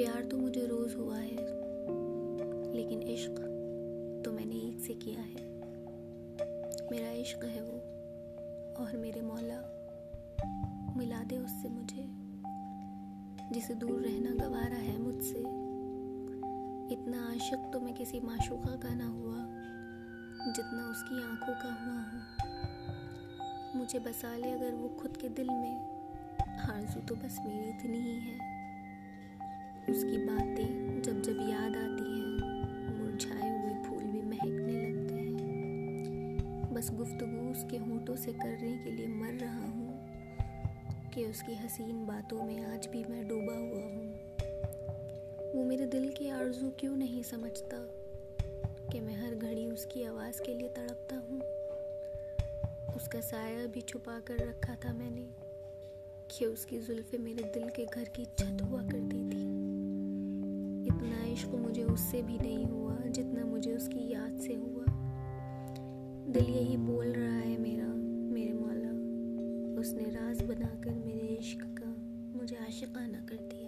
پیار تو مجھے روز ہوا ہے، لیکن عشق تو میں نے ایک سے کیا ہے۔ میرا عشق ہے وہ، اور میرے مولا ملا دے اس سے مجھے، جسے دور رہنا گوارا ہے مجھ سے۔ اتنا عاشق تو میں کسی معشوقہ کا نہ ہوا، جتنا اس کی آنکھوں کا ہوا ہوں۔ مجھے بسا لے اگر وہ خود کے دل میں آرزو تو بس میری اتنی ہی ہے۔ اس کی باتیں جب جب یاد آتی ہیں مرجھائے ہوئے پھول بھی مہکنے لگتے ہیں۔ بس گفتگو اس کے ہونٹوں سے کرنے کے لیے مر رہا ہوں کہ اس کی حسین باتوں میں آج بھی میں ڈوبا ہوا ہوں۔ وہ میرے دل کی آرزو کیوں نہیں سمجھتا کہ میں ہر گھڑی اس کی آواز کے لیے تڑپتا ہوں؟ اس کا سایہ بھی چھپا کر رکھا تھا میں نے کہ اس کی زلفیں میرے دل کے گھر کی چھت ہوا عشق مجھے اس سے بھی نہیں ہوا جتنا مجھے اس کی یاد سے ہوا۔ دل یہی بول رہا ہے میرا، میرے مولا۔ اس نے راز بنا کر میرے عشق کا مجھے عاشقانہ کر دیا۔